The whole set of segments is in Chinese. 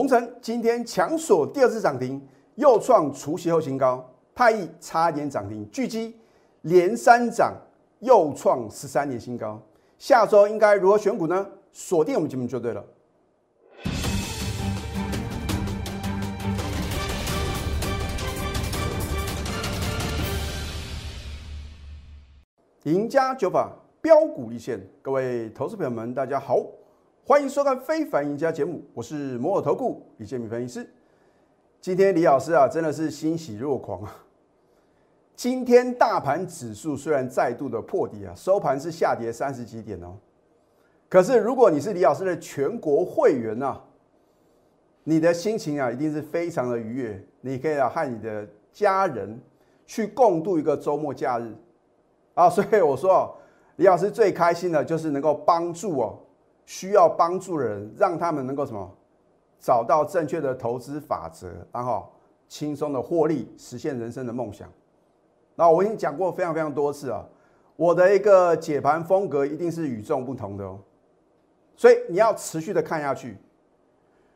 红城今天强锁第二次涨停，又创除夕后新高。太易差点涨停，巨基连三涨，又创十三年新高。下周应该如何选股呢？锁定我们节目就对了。赢家九法标股立现，各位投资朋友们，大家好，欢迎收看《非凡赢家》节目，我是摩尔投顾李建民分析师。今天李老师啊，真的是欣喜若狂啊！今天大盘指数虽然再度的破底啊，收盘是下跌三十几点哦。可是如果你是李老师的全国会员呐，你的心情啊一定是非常的愉悦，你可以啊和你的家人去共度一个周末假日。啊，所以我说，李老师最开心的就是能够帮助哦需要帮助的人，让他们能够什么找到正确的投资法则，然后轻松的获利，实现人生的梦想。那我已经讲过非常非常多次啊，我的一个解盘风格一定是与众不同的哦，所以你要持续的看下去。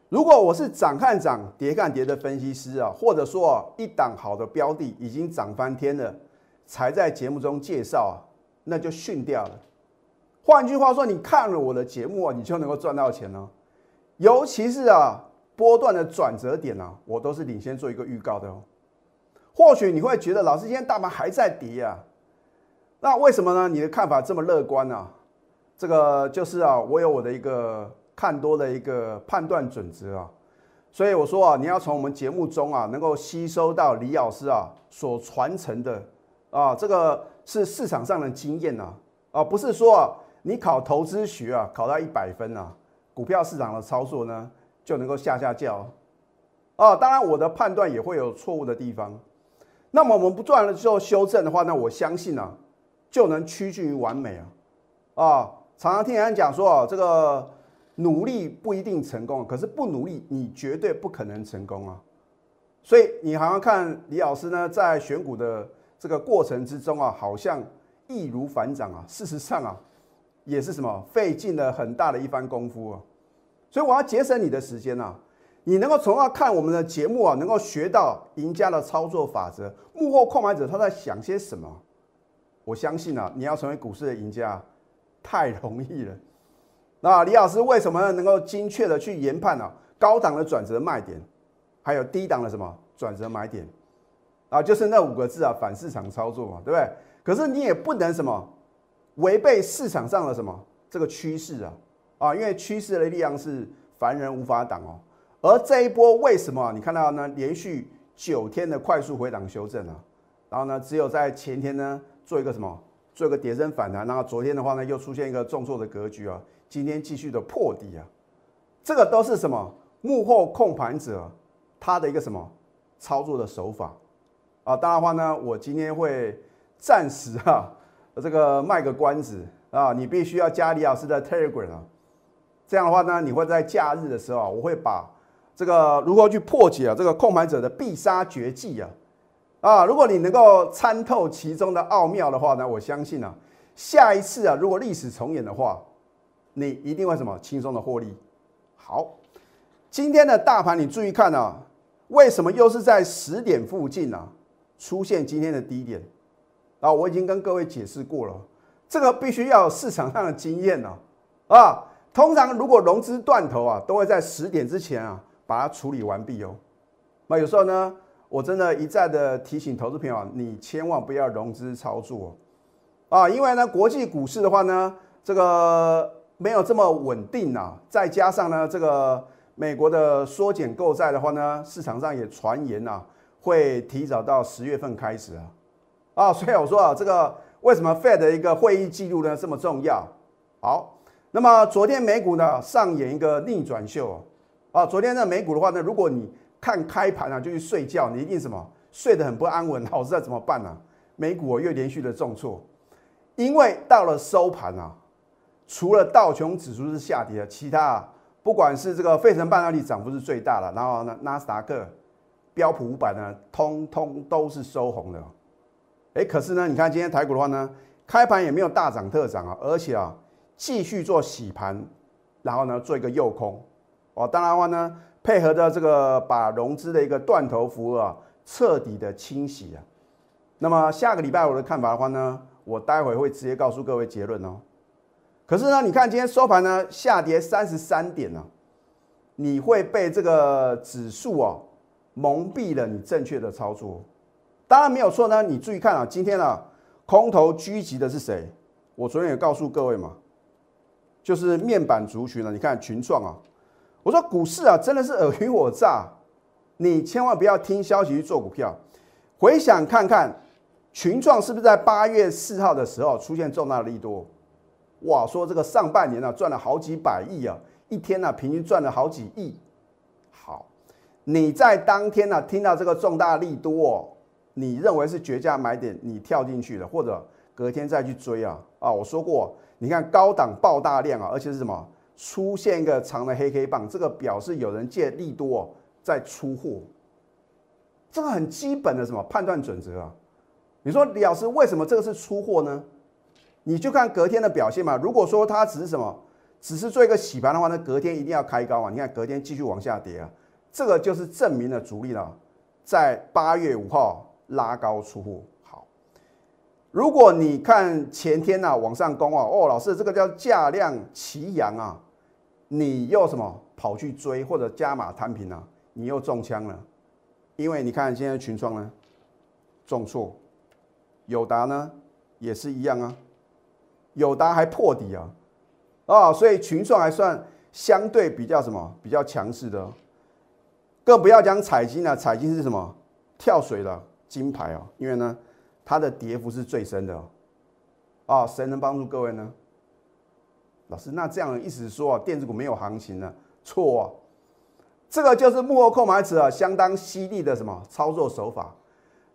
如果我是涨看涨，跌看跌的分析师啊，或者说一档好的标的已经涨翻天了。才在节目中介绍啊，那就训掉了。换句话说，你看了我的节目啊，你就能够赚到钱了。尤其是啊，波段的转折点啊，我都是领先做一个预告的哦。或许你会觉得，老师今天大盘还在跌啊，那为什么呢？你的看法这么乐观呢？这个就是啊，我有我的一个看多的一个判断准则啊。所以我说啊，你要从我们节目中啊，能够吸收到李老师啊所传承的。啊，这个是市场上的经验呐，啊，不是说啊，你考投资学啊，考到一百分啊，股票市场的操作呢就能够下下叫，啊，当然我的判断也会有错误的地方，那么我们不赚了之后修正的话，那我相信啊，就能趋近于完美啊，啊，常常听人讲说啊，这个努力不一定成功，可是不努力你绝对不可能成功啊，所以你好像看李老师呢在选股的。这个过程之中啊，好像易如反掌啊，事实上啊，也是什么费尽了很大的一番功夫啊。所以我要节省你的时间呐，你能够从那看我们的节目啊，能够学到赢家的操作法则，幕后控盘者他在想些什么。我相信啊，你要成为股市的赢家太容易了。那李老师为什么能够精确的去研判呢？高档的转折卖点，还有低档的什么转折买点？啊，就是那五个字啊，反市场操作嘛，对不对？可是你也不能什么违背市场上的什么？这个趋势啊，啊，因为趋势的力量是凡人无法挡哦。而这一波为什么你看到呢？连续九天的快速回档修正啊，然后呢，只有在前天呢做一个什么，做一个跌升反弹，然后昨天的话呢又出现一个重挫的格局啊，今天继续的破底啊，这个都是什么？幕后控盘者他的一个什么？操作的手法。啊，当然的话呢，我今天会暂时哈，这个卖个关子啊，你必须要加李老师的 Telegram 啊，这样的话呢，你会在假日的时候，我会把这个如何去破解啊这个控盘者的必杀绝技啊，啊，如果你能够参透其中的奥妙的话呢，我相信啊，下一次啊，如果历史重演的话，你一定会什么轻松的获利。好，今天的大盘你注意看啊，为什么又是在十点附近呢？出现今天的低点，啊，我已经跟各位解释过了，这个必须要有市场上的经验呢，啊，通常如果融资断头啊，都会在十点之前啊把它处理完毕哦。那有时候呢，我真的一再的提醒投资朋友，你千万不要融资操作，啊，因为呢国际股市的话呢，这个没有这么稳定啊，再加上呢这个美国的缩减购债的话呢，市场上也传言呐。会提早到十月份开始啊，啊，所以我说啊，这个为什么 Fed 的一个会议记录呢这么重要？好，那么昨天美股呢上演一个逆转秀啊，昨天的美股的话呢，如果你看开盘啊就去睡觉，你一定什么睡得很不安稳，好知道怎么办呢？美股又连续的重挫，因为到了收盘啊，除了道琼指数是下跌的，其他啊不管是这个费城半导体涨幅是最大的，然后呢纳斯达克。标普五百呢，通通都是收红的，哎，可是呢，你看今天台股的话呢，开盘也没有大涨特涨啊，而且啊，继续做洗盘，然后呢，做一个诱空，哦，当然的话呢，配合的这个把融资的一个断头符啊彻底的清洗啊。那么下个礼拜我的看法的话呢，我待会会直接告诉各位结论哦。可是呢，你看今天收盘呢下跌三十三点呢，你会被这个指数哦蒙蔽了你正确的操作。当然没有错呢，你注意看啊，今天啊空头狙击的是谁？我昨天也告诉各位嘛，就是面板族群了。你看群创啊，我说股市啊真的是尔虞我诈，你千万不要听消息去做股票。回想看看，群创是不是在八月四号的时候出现重大的利多？哇，说这个上半年呢赚了好几百亿啊，一天呢平均赚了好几亿。好，你在当天呢听到这个重大利多，你认为是绝佳买点，你跳进去了，或者？隔天再去追啊啊！我说过，你看高档爆大量啊，而且是什么？出现一个长的黑黑棒，这个表示有人借利多在出货，这个很基本的什么判断准则啊？你说李老师为什么这个是出货呢？你就看隔天的表现嘛。如果说它只是什么，只是做一个洗盘的话，那隔天一定要开高啊！你看隔天继续往下跌啊，这个就是证明了主力了，在八月五号拉高出货。好。如果你看前天呐往上攻啊，哦，老师这个叫价量齐扬啊，你又什么跑去追或者加码摊平啊，你又中枪了，因为你看现在群创呢重挫，友达呢也是一样啊，友达还破底啊，啊，所以群创还算相对比较什么比较强势的，更不要讲彩金了，彩金是什么跳水了金牌啊，因为呢。它的跌幅是最深的哦，啊，谁能帮助各位呢？老师，那这样意思是说啊，电子股没有行情了？错，这个就是幕后购买者啊，相当犀利的什么操作手法，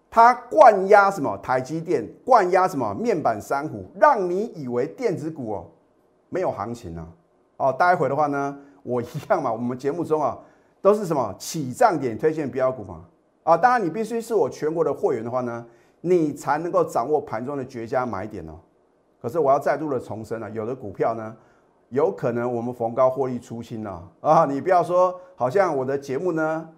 它灌压什么台积电，灌压什么面板三虎，让你以为电子股哦没有行情呢？哦，待会的话呢，我一样嘛，我们节目中啊都是什么起涨点推荐标股嘛，啊，当然你必须是我全国的会员的话呢。你才能够掌握盘中的绝佳买点哦。可是我要再度的重申了，有的股票呢，有可能我们逢高获利出清了啊！你不要说，好像我的节目呢，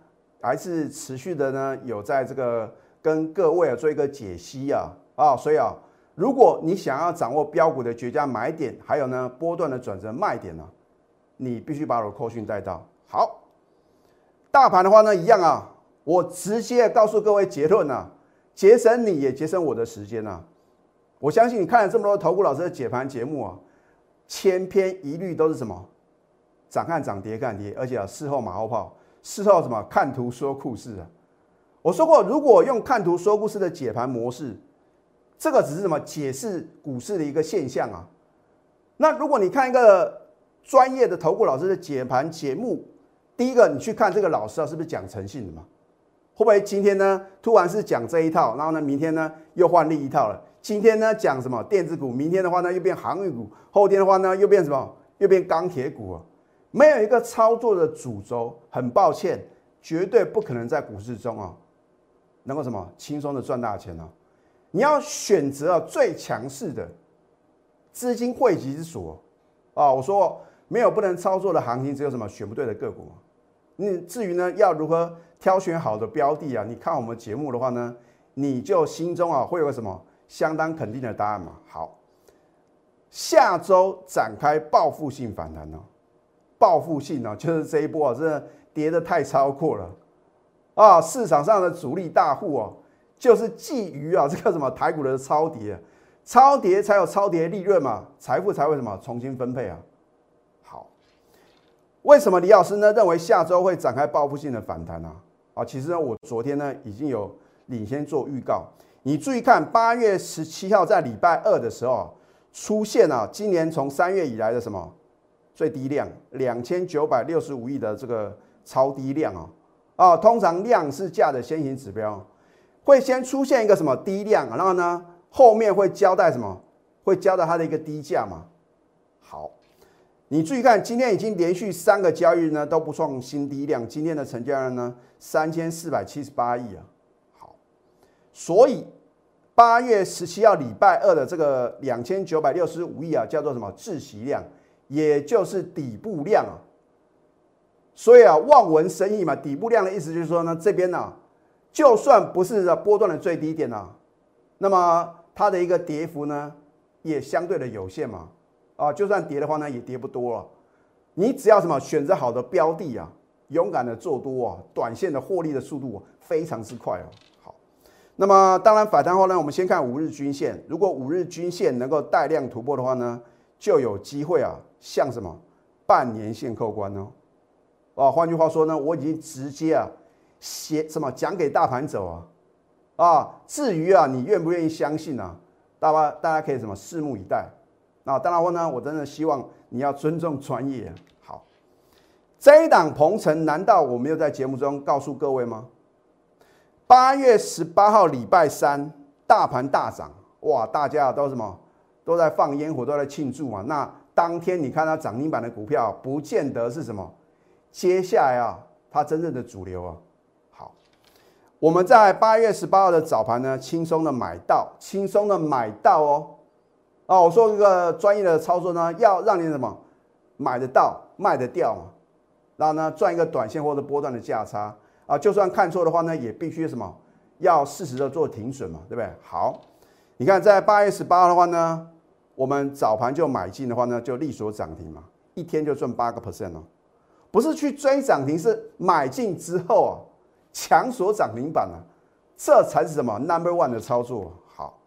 还是持续的呢，有在这个跟各位啊做一个解析啊啊！所以啊，如果你想要掌握标股的绝佳买点，还有呢波段的转折卖点呢，你必须把我的扣讯带到。好，大盘的话呢，一样啊，我直接告诉各位结论啊。节省你也节省我的时间呐！我相信你看了这么多投顾老师的解盘节目啊，千篇一律都是什么？涨看涨，跌看跌，而且啊，事后马后炮，事后什么看图说故事啊！我说过，如果用看图说故事的解盘模式，这个只是什么解释股市的一个现象啊。那如果你看一个专业的投顾老师的解盘节目，第一个你去看这个老师啊，是不是讲诚信的嘛？会不会今天呢突然是讲这一套，然后呢明天呢又换另一套了？今天呢讲什么电子股，明天的话呢又变航运股，后天的话呢又变什么？又变钢铁股啊？没有一个操作的主轴，很抱歉，绝对不可能在股市中啊能够什么轻松的赚大钱啊！你要选择最强势的资金汇集之所啊！我说没有不能操作的行情，只有什么选不对的个股。你至于呢要如何？挑选好的标的啊，你看我们节目的话呢，你就心中啊会有个什么相当肯定的答案嘛。好，下周展开报复性反弹呢，报复性呢就是这一波啊，真的跌得太超过了啊！市场上的主力大户哦，就是觊觎啊这个什么台股的超跌，超跌才有超跌利润嘛，财富才会什么重新分配啊。好，为什么李老师呢认为下周会展开报复性的反弹呢？啊，其实呢，我昨天呢已经有领先做预告。你注意看，八月十七号在礼拜二的时候出现了今年从三月以来的什么最低量两千九百六十五亿的这个超低量啊啊！通常量是价的先行指标，会先出现一个什么低量，然后呢后面会交代什么？会交代它的一个低价嘛？你注意看，今天已经连续三个交易日呢都不创新低量，今天的成交量呢三千四百七十八亿啊。好，所以八月十七号礼拜二的这个两千九百六十五亿啊，叫做什么窒息量，也就是底部量啊。所以啊，望文生义嘛，底部量的意思就是说呢，这边呢，就算不是波段的最低点啊，那么它的一个跌幅呢，也相对的有限嘛。啊，就算跌的话呢，也跌不多了。你只要什么选择好的标的啊，勇敢的做多啊，短线的获利的速度非常之快哦。好，那么当然反弹后呢，我们先看五日均线，如果五日均线能够带量突破的话呢，就有机会啊，向什么半年线扣关哦。啊，换句话说呢，我已经直接啊写什么讲给大盘走啊。啊，至于啊，你愿不愿意相信呢？大家大家可以什么拭目以待。那当然我呢，我真的希望你要尊重专业。好，这一档鹏程，难道我没有在节目中告诉各位吗？八月十八号礼拜三，大盘大涨，哇，大家都什么都在放烟火，都在庆祝嘛。那当天你看它涨停板的股票，不见得是什么。接下来啊，它真正的主流啊，好，我们在八月十八号的早盘呢，轻松的买到，轻松的买到哦。啊，我说一个专业的操作呢，要让你什么？买得到、卖得掉嘛，然后呢赚一个短线或者波段的价差。啊，就算看错的话呢，也必须什么？要适时的做停损嘛，对不对？好，你看在八月十八号的话呢，我们早盘就买进的话呢，就利索涨停嘛，一天就赚八个 percent 哦，不是去追涨停，是买进之后啊，强锁涨停板啊，这才是什么？number one 的操作。好，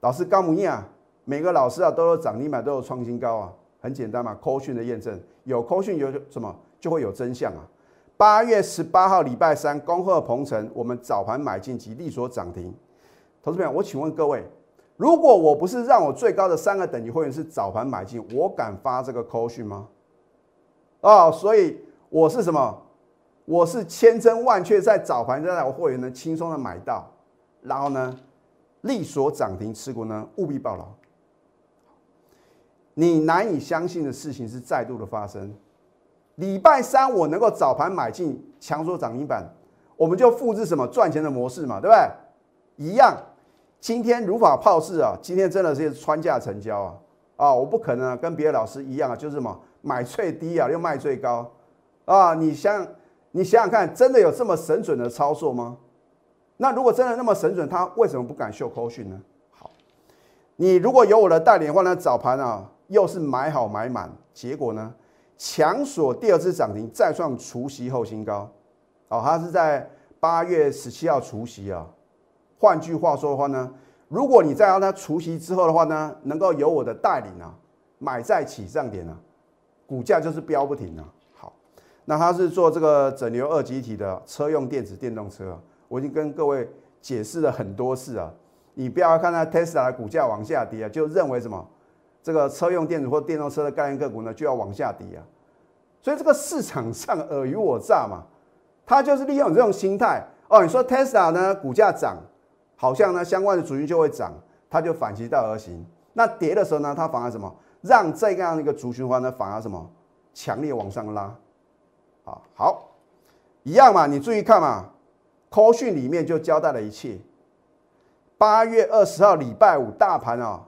老师高木燕啊。每个老师啊都有涨停板，都有创新高啊，很简单嘛。扣讯的验证有扣讯有什么就会有真相啊。八月十八号礼拜三，恭贺鹏程，我们早盘买进及利所涨停。投资朋友，我请问各位，如果我不是让我最高的三个等级会员是早盘买进，我敢发这个扣讯吗？哦，所以我是什么？我是千真万确在早盘让我会员能轻松的买到，然后呢利所涨停持股呢务必报牢。你难以相信的事情是再度的发生。礼拜三我能够早盘买进强缩涨停板，我们就复制什么赚钱的模式嘛，对不对？一样。今天如法炮制啊，今天真的是穿价成交啊啊！我不可能跟别的老师一样啊，就是什么买最低啊，又卖最高啊！你想你想想看，真的有这么神准的操作吗？那如果真的那么神准，他为什么不敢秀扣讯呢？好，你如果有我的带领的话呢，早盘啊。又是买好买满，结果呢？强锁第二次涨停，再创除夕后新高。哦，它是在八月十七号除夕啊。换句话说的话呢，如果你再让它除夕之后的话呢，能够由我的带领啊，买在起涨点啊，股价就是飙不停啊。好，那它是做这个整流二极体的车用电子电动车。我已经跟各位解释了很多次啊，你不要看它 Tesla 的股价往下跌啊，就认为什么？这个车用电子或电动车的概念个股呢，就要往下跌啊，所以这个市场上尔虞我诈嘛，它就是利用这种心态哦。你说 Tesla 呢，股价涨，好像呢相关的主群就会涨，它就反其道而行。那跌的时候呢，它反而什么，让这样的一个主循环呢，反而什么，强烈往上拉。啊，好，一样嘛，你注意看嘛，Call 讯里面就交代了一切。八月二十号礼拜五大盘啊。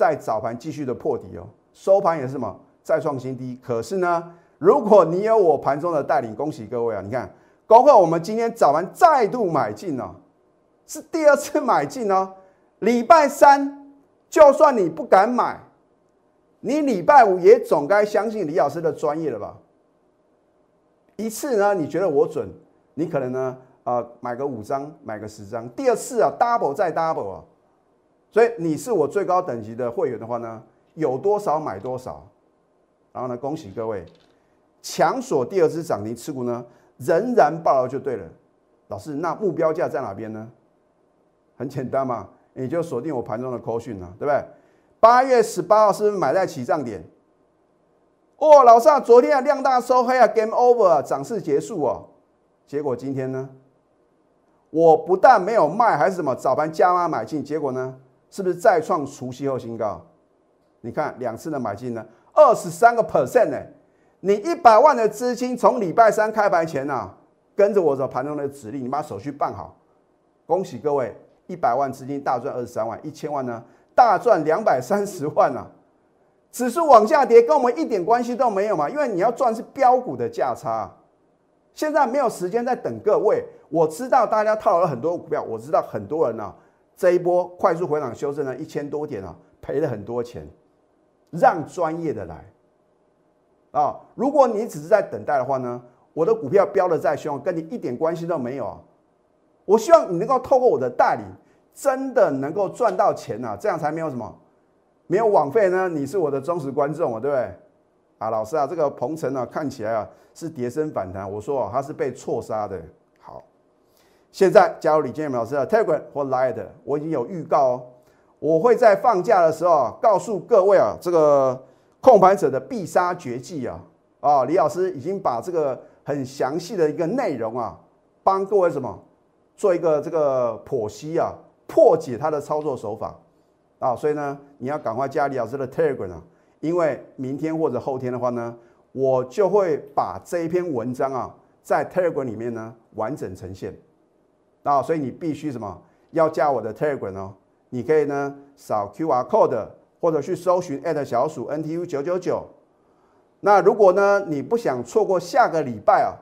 在早盘继续的破底哦，收盘也是什么再创新低。可是呢，如果你有我盘中的带领，恭喜各位啊！你看，包括我们今天早盘再度买进哦，是第二次买进哦。礼拜三，就算你不敢买，你礼拜五也总该相信李老师的专业了吧？一次呢，你觉得我准，你可能呢，呃，买个五张，买个十张。第二次啊，double 再 double 啊。所以你是我最高等级的会员的话呢，有多少买多少，然后呢，恭喜各位，强锁第二支涨停持股呢，仍然爆了就对了。老师，那目标价在哪边呢？很简单嘛，你就锁定我盘中的 call 讯啊，对不对？八月十八号是不是买在起涨点？哦，老师啊，昨天啊量大收黑啊，game over 啊，涨势结束啊。结果今天呢，我不但没有卖，还是什么早盘加码买进，结果呢？是不是再创除夕后新高？你看两次的买进呢，二十三个 percent 呢。你一百万的资金从礼拜三开盘前呢，跟着我的盘中的指令，你把手续办好。恭喜各位，一百万资金大赚二十三万，一千万呢大赚两百三十万啊！指数往下跌跟我们一点关系都没有嘛，因为你要赚是标股的价差。现在没有时间在等各位。我知道大家套了很多股票，我知道很多人呢，这一波快速回档修正了一千多点啊，赔了很多钱。让专业的来啊！如果你只是在等待的话呢，我的股票标的再凶，跟你一点关系都没有啊！我希望你能够透过我的带领，真的能够赚到钱啊，这样才没有什么没有枉费呢。你是我的忠实观众啊，对不对？啊，老师啊，这个鹏程啊，看起来啊是跌升反弹，我说啊，它是被错杀的。现在加入李建明老师的 Telegram 或 Line 的，我已经有预告哦。我会在放假的时候啊，告诉各位啊，这个控盘者的必杀绝技啊，啊，李老师已经把这个很详细的一个内容啊，帮各位什么做一个这个剖析啊，破解他的操作手法。啊，所以呢，你要赶快加李老师的 Telegram 啊，因为明天或者后天的话呢，我就会把这一篇文章啊，在 Telegram 里面呢完整呈现。啊，所以你必须什么要加我的 Telegram 哦。你可以呢扫 Q R code 或者去搜寻小鼠 N T U 九九九。那如果呢你不想错过下个礼拜啊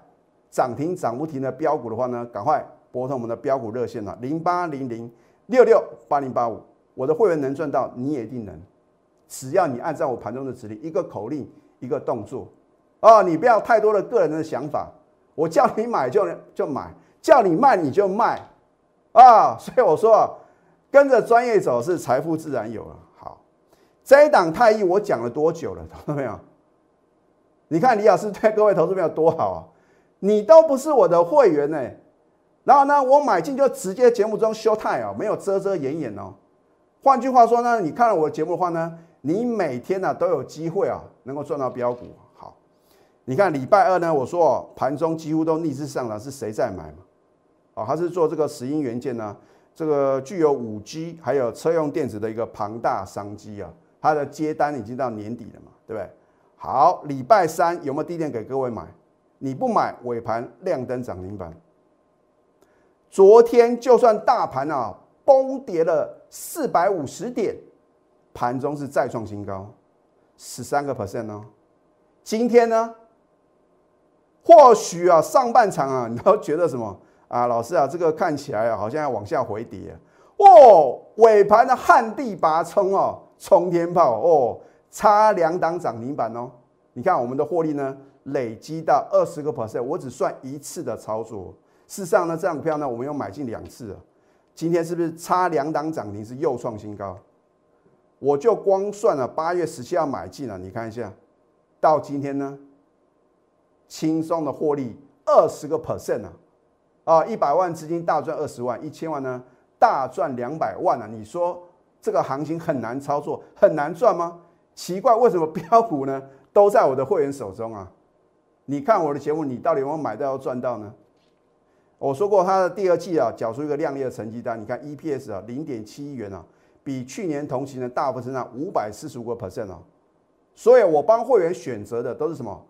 涨停涨不停的标股的话呢，赶快拨通我们的标股热线啊零八零零六六八零八五。我的会员能赚到，你也一定能。只要你按照我盘中的指令，一个口令一个动作啊，你不要太多的个人的想法。我叫你买就就买，叫你卖你就卖啊。所以我说啊。跟着专业走是财富自然有了。好，这一档太易我讲了多久了？懂了没有？你看李老师对 各位投资朋友多好啊！你都不是我的会员呢，然后呢，我买进就直接节目中休态啊，没有遮遮掩掩哦。换句话说呢，你看了我的节目的话呢，你每天呢都有机会啊，能够赚到标股。好，你看礼拜二呢，我说盘中几乎都逆势上涨，是谁在买嘛？哦，他是做这个石英元件呢？这个具有五 G 还有车用电子的一个庞大商机啊，它的接单已经到年底了嘛，对不对？好，礼拜三有没有低点给各位买？你不买，尾盘亮灯涨停板。昨天就算大盘啊崩跌了四百五十点，盘中是再创新高，十三个 percent 哦。今天呢，或许啊上半场啊，你都觉得什么？啊，老师啊，这个看起来，好像要往下回跌哦。尾盘的旱地拔葱哦，冲天炮哦，差两档涨停板哦。你看我们的获利呢，累积到二十个 percent，我只算一次的操作。事实上呢，这张股票呢，我们又买进两次了。今天是不是差两档涨停是又创新高？我就光算了八月十七号买进了，你看一下，到今天呢，轻松的获利二十个 percent 啊。啊，一百万资金大赚二十万，一千万呢大赚两百万啊！你说这个行情很难操作，很难赚吗？奇怪，为什么标股呢都在我的会员手中啊？你看我的节目，你到底有没有买到要赚到呢？我说过，它的第二季啊，缴出一个亮丽的成绩单。你看 EPS 啊，零点七亿元啊，比去年同期呢大幅增长五百四十五个 percent 哦。所以我帮会员选择的都是什么？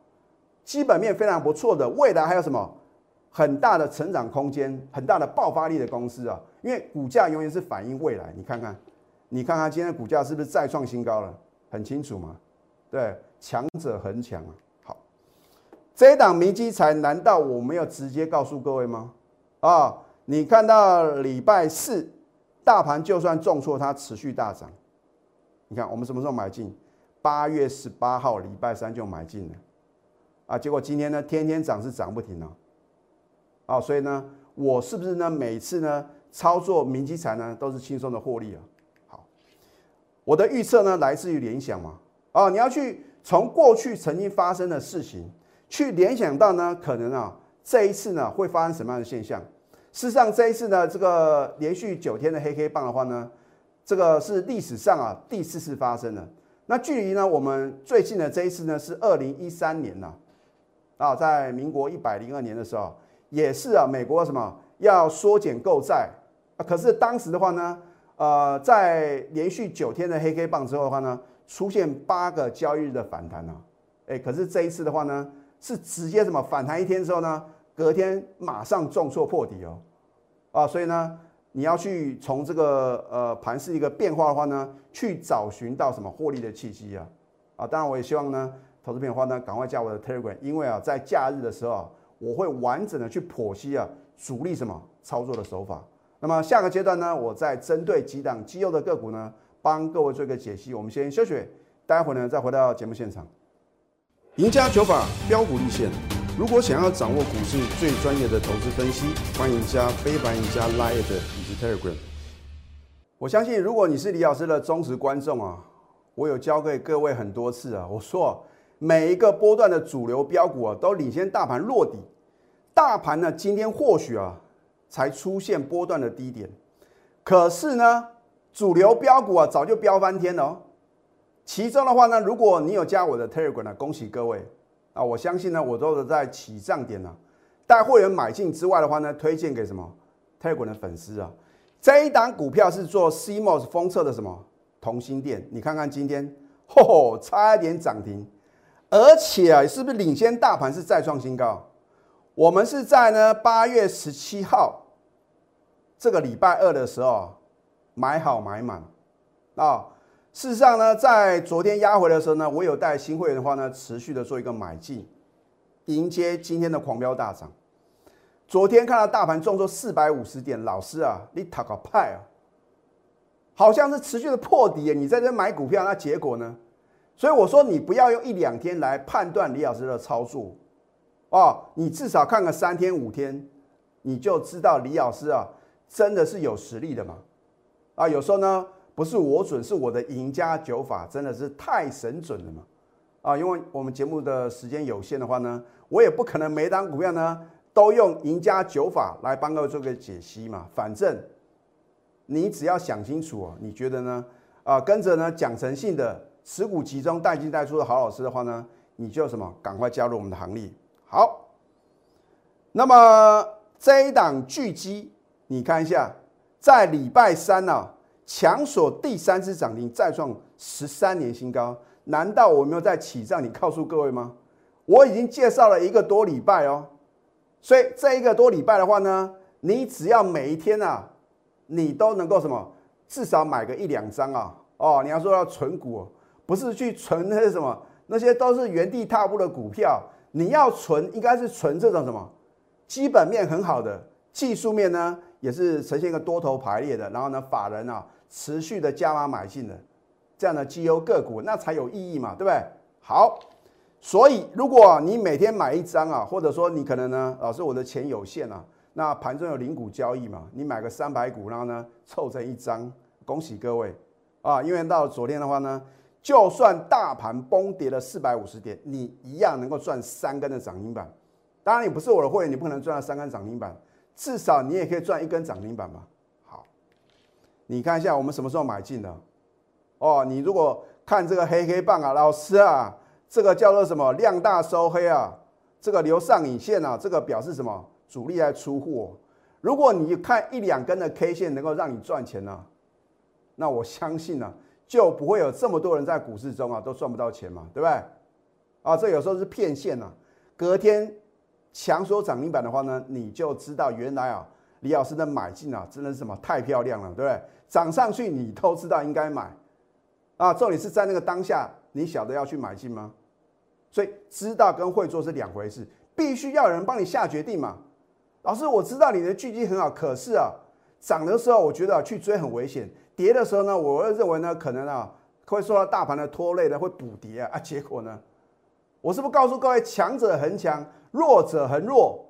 基本面非常不错的，未来还有什么？很大的成长空间，很大的爆发力的公司啊，因为股价永远是反映未来。你看看，你看看今天的股价是不是再创新高了？很清楚嘛？对，强者恒强啊。好，这一档明基财，难道我没有直接告诉各位吗？啊，你看到礼拜四大盘就算重挫，它持续大涨。你看我们什么时候买进？八月十八号礼拜三就买进了啊，结果今天呢，天天涨是涨不停啊。啊，所以呢，我是不是呢？每次呢操作明基财呢都是轻松的获利啊。好，我的预测呢来自于联想嘛。啊，你要去从过去曾经发生的事情去联想到呢，可能啊这一次呢会发生什么样的现象？事实上，这一次呢这个连续九天的黑黑棒的话呢，这个是历史上啊第四次发生了。那距离呢我们最近的这一次呢是二零一三年呐，啊，在民国一百零二年的时候。也是啊，美国什么要缩减购债？可是当时的话呢，呃，在连续九天的黑 K 棒之后的话呢，出现八个交易日的反弹啊，哎，可是这一次的话呢，是直接什么反弹一天之后呢，隔天马上重挫破底哦，啊，所以呢，你要去从这个呃盘势一个变化的话呢，去找寻到什么获利的契机啊，啊，当然我也希望呢，投资朋友的话呢，赶快加我的 Telegram，因为啊，在假日的时候。我会完整的去剖析啊主力什么操作的手法。那么下个阶段呢，我再针对几档绩优的个股呢，帮各位做一个解析。我们先休息，待会呢再回到节目现场。赢家九法标股立线。如果想要掌握股市最专业的投资分析，欢迎加非凡、赢家 Line 以及 Telegram。我相信，如果你是李老师的忠实观众啊，我有教给各位很多次啊，我说每一个波段的主流标股啊，都领先大盘落底。大盘呢，今天或许啊，才出现波段的低点，可是呢，主流标股啊，早就飙翻天了哦。其中的话呢，如果你有加我的 Telegram 呢，恭喜各位。啊，我相信呢，我都是在起涨点呢，带会员买进之外的话呢，推荐给什么泰国的粉丝啊？这一档股票是做 CMOS 封测的什么同心店？你看看今天，吼，差一点涨停，而且啊，是不是领先大盘是再创新高？我们是在呢八月十七号这个礼拜二的时候买好买满啊。事实上呢，在昨天压回的时候呢，我有带新会员的话呢，持续的做一个买进，迎接今天的狂飙大涨。昨天看到大盘重挫四百五十点，老师啊，你塔个派啊，好像是持续的破底你在这买股票，那结果呢？所以我说你不要用一两天来判断李老师的操作哦，你至少看个三天五天，你就知道李老师啊，真的是有实力的嘛。啊，有时候呢。不是我准，是我的赢家九法真的是太神准了嘛！啊，因为我们节目的时间有限的话呢，我也不可能每档股票呢都用赢家九法来帮各位做个解析嘛。反正你只要想清楚哦，你觉得呢？啊，跟着呢讲诚信的持股集中带进带出的好老师的话呢，你就什么赶快加入我们的行列。好，那么这一档巨基，你看一下，在礼拜三呢。强锁第三次涨停，再创十三年新高。难道我没有在起账？你告诉各位吗？我已经介绍了一个多礼拜哦。所以这一个多礼拜的话呢，你只要每一天啊，你都能够什么，至少买个一两张啊。哦，你要说要存股，不是去存那些什么，那些都是原地踏步的股票。你要存，应该是存这种什么，基本面很好的，技术面呢也是呈现一个多头排列的。然后呢，法人啊。持续的加码买进的这样的绩优个股，那才有意义嘛，对不对？好，所以如果你每天买一张啊，或者说你可能呢，老师我的钱有限啊，那盘中有零股交易嘛，你买个三百股，然后呢凑成一张，恭喜各位啊！因为到昨天的话呢，就算大盘崩跌了四百五十点，你一样能够赚三根的涨停板。当然你不是我的会员，你不可能赚到三根涨停板，至少你也可以赚一根涨停板吧？好。你看一下我们什么时候买进的？哦，你如果看这个黑黑棒啊，老师啊，这个叫做什么量大收黑啊？这个留上影线啊，这个表示什么？主力在出货。如果你看一两根的 K 线能够让你赚钱呢，那我相信呢，就不会有这么多人在股市中啊都赚不到钱嘛，对不对？啊，这有时候是骗线呐。隔天强说涨停板的话呢，你就知道原来啊，李老师的买进啊，真的是什么太漂亮了，对不对？涨上去你都知道应该买，啊，重点是在那个当下，你晓得要去买进吗？所以知道跟会做是两回事，必须要有人帮你下决定嘛。老师，我知道你的狙击很好，可是啊，涨的时候我觉得去追很危险，跌的时候呢，我会认为呢，可能啊会受到大盘的拖累的，会补跌啊。啊，结果呢，我是不是告诉各位，强者恒强，弱者恒弱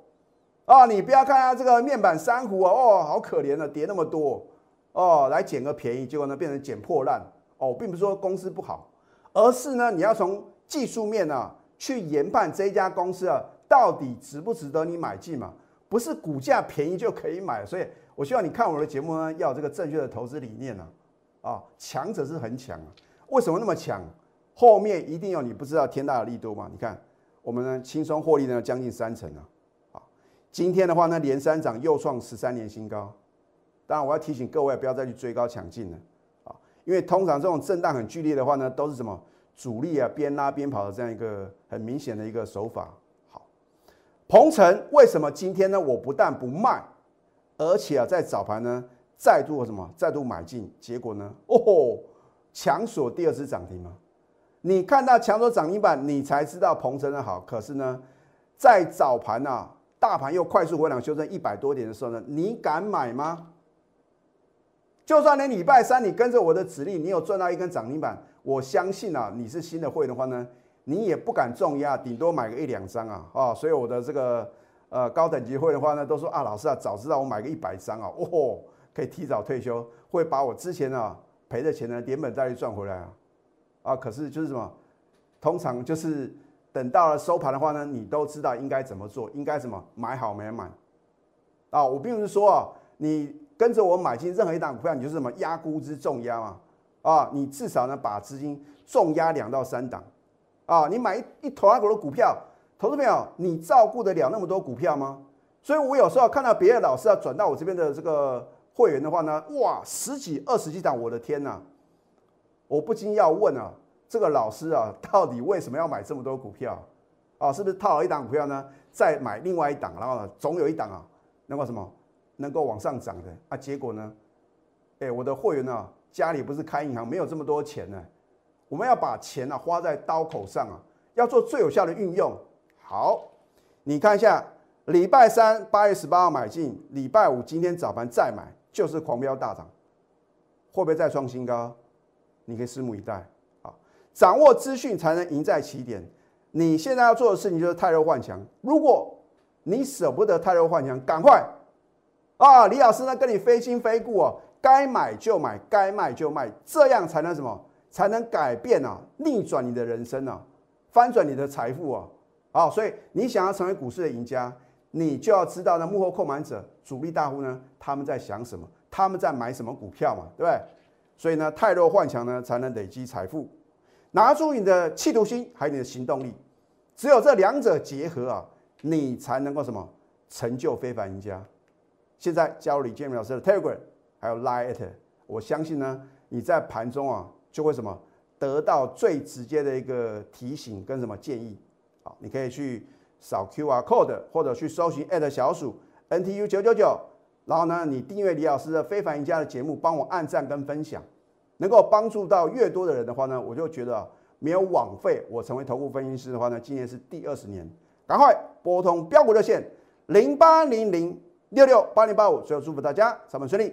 啊？你不要看啊这个面板珊瑚啊，哦，好可怜啊，跌那么多。哦，来捡个便宜，结果呢变成捡破烂哦，并不是说公司不好，而是呢你要从技术面呢去研判这一家公司啊到底值不值得你买进嘛，不是股价便宜就可以买，所以我希望你看我的节目呢要有这个正确的投资理念呢啊，强者是很强啊，为什么那么强？后面一定有你不知道天大的力度嘛？你看我们呢轻松获利呢将近三成啊，啊，今天的话呢连三涨又创十三年新高。当然，我要提醒各位不要再去追高抢进了啊！因为通常这种震荡很剧烈的话呢，都是什么主力啊边拉边跑的这样一个很明显的一个手法。鹏程为什么今天呢？我不但不卖，而且啊在早盘呢再度什么再度买进，结果呢哦吼强锁第二次涨停吗？你看到强锁涨停板，你才知道鹏程的好。可是呢，在早盘啊大盘又快速回档修正一百多点的时候呢，你敢买吗？就算你礼拜三你跟着我的指令，你有赚到一根涨停板，我相信啊，你是新的会员的话呢，你也不敢重压，顶多买个一两张啊，啊，所以我的这个呃高等级会的话呢，都说啊，老师啊，早知道我买个一百张啊，哦，可以提早退休，会把我之前啊赔的钱呢连本带利赚回来啊，啊，可是就是什么，通常就是等到了收盘的话呢，你都知道应该怎么做，应该什么买好没买啊，我并不是说啊，你。跟着我买进任何一档股票，你就是什么压估值重压嘛？啊，你至少呢把资金重压两到三档，啊，你买一一头阿狗的股票，投资朋友，你照顾得了那么多股票吗？所以我有时候看到别的老师要转到我这边的这个会员的话呢，哇，十几二十几档，我的天呐！我不禁要问啊，这个老师啊，到底为什么要买这么多股票？啊，是不是套了一档股票呢，再买另外一档，然后呢，总有一档啊，那个什么？能够往上涨的啊，结果呢？哎，我的会员呢，家里不是开银行，没有这么多钱呢。我们要把钱呢花在刀口上啊，要做最有效的运用。好，你看一下，礼拜三八月十八号买进，礼拜五今天早盘再买，就是狂飙大涨，会不会再创新高？你可以拭目以待啊！掌握资讯才能赢在起点。你现在要做的事情就是泰弱换强。如果你舍不得泰弱换强，赶快！啊，李老师呢跟你非亲非故哦，该买就买，该卖就卖，这样才能什么？才能改变啊，逆转你的人生啊，翻转你的财富啊！好，所以你想要成为股市的赢家，你就要知道呢幕后控盘者、主力大户呢他们在想什么，他们在买什么股票嘛，对不对？所以呢，泰弱换强呢才能累积财富，拿出你的企图心还有你的行动力，只有这两者结合啊，你才能够什么成就非凡赢家。现在加入李建明老师的 Telegram，还有 Line，我相信呢，你在盘中啊就会什么得到最直接的一个提醒跟什么建议。好，你可以去扫 QR code 或者去搜寻小鼠 NTU 九九九，然后呢，你订阅李老师的非凡赢家的节目，帮我按赞跟分享，能够帮助到越多的人的话呢，我就觉得没有枉费我成为头部分析师的话呢，今年是第二十年，赶快拨通标股热线零八零零。六六八零八五，最后祝福大家上班顺利。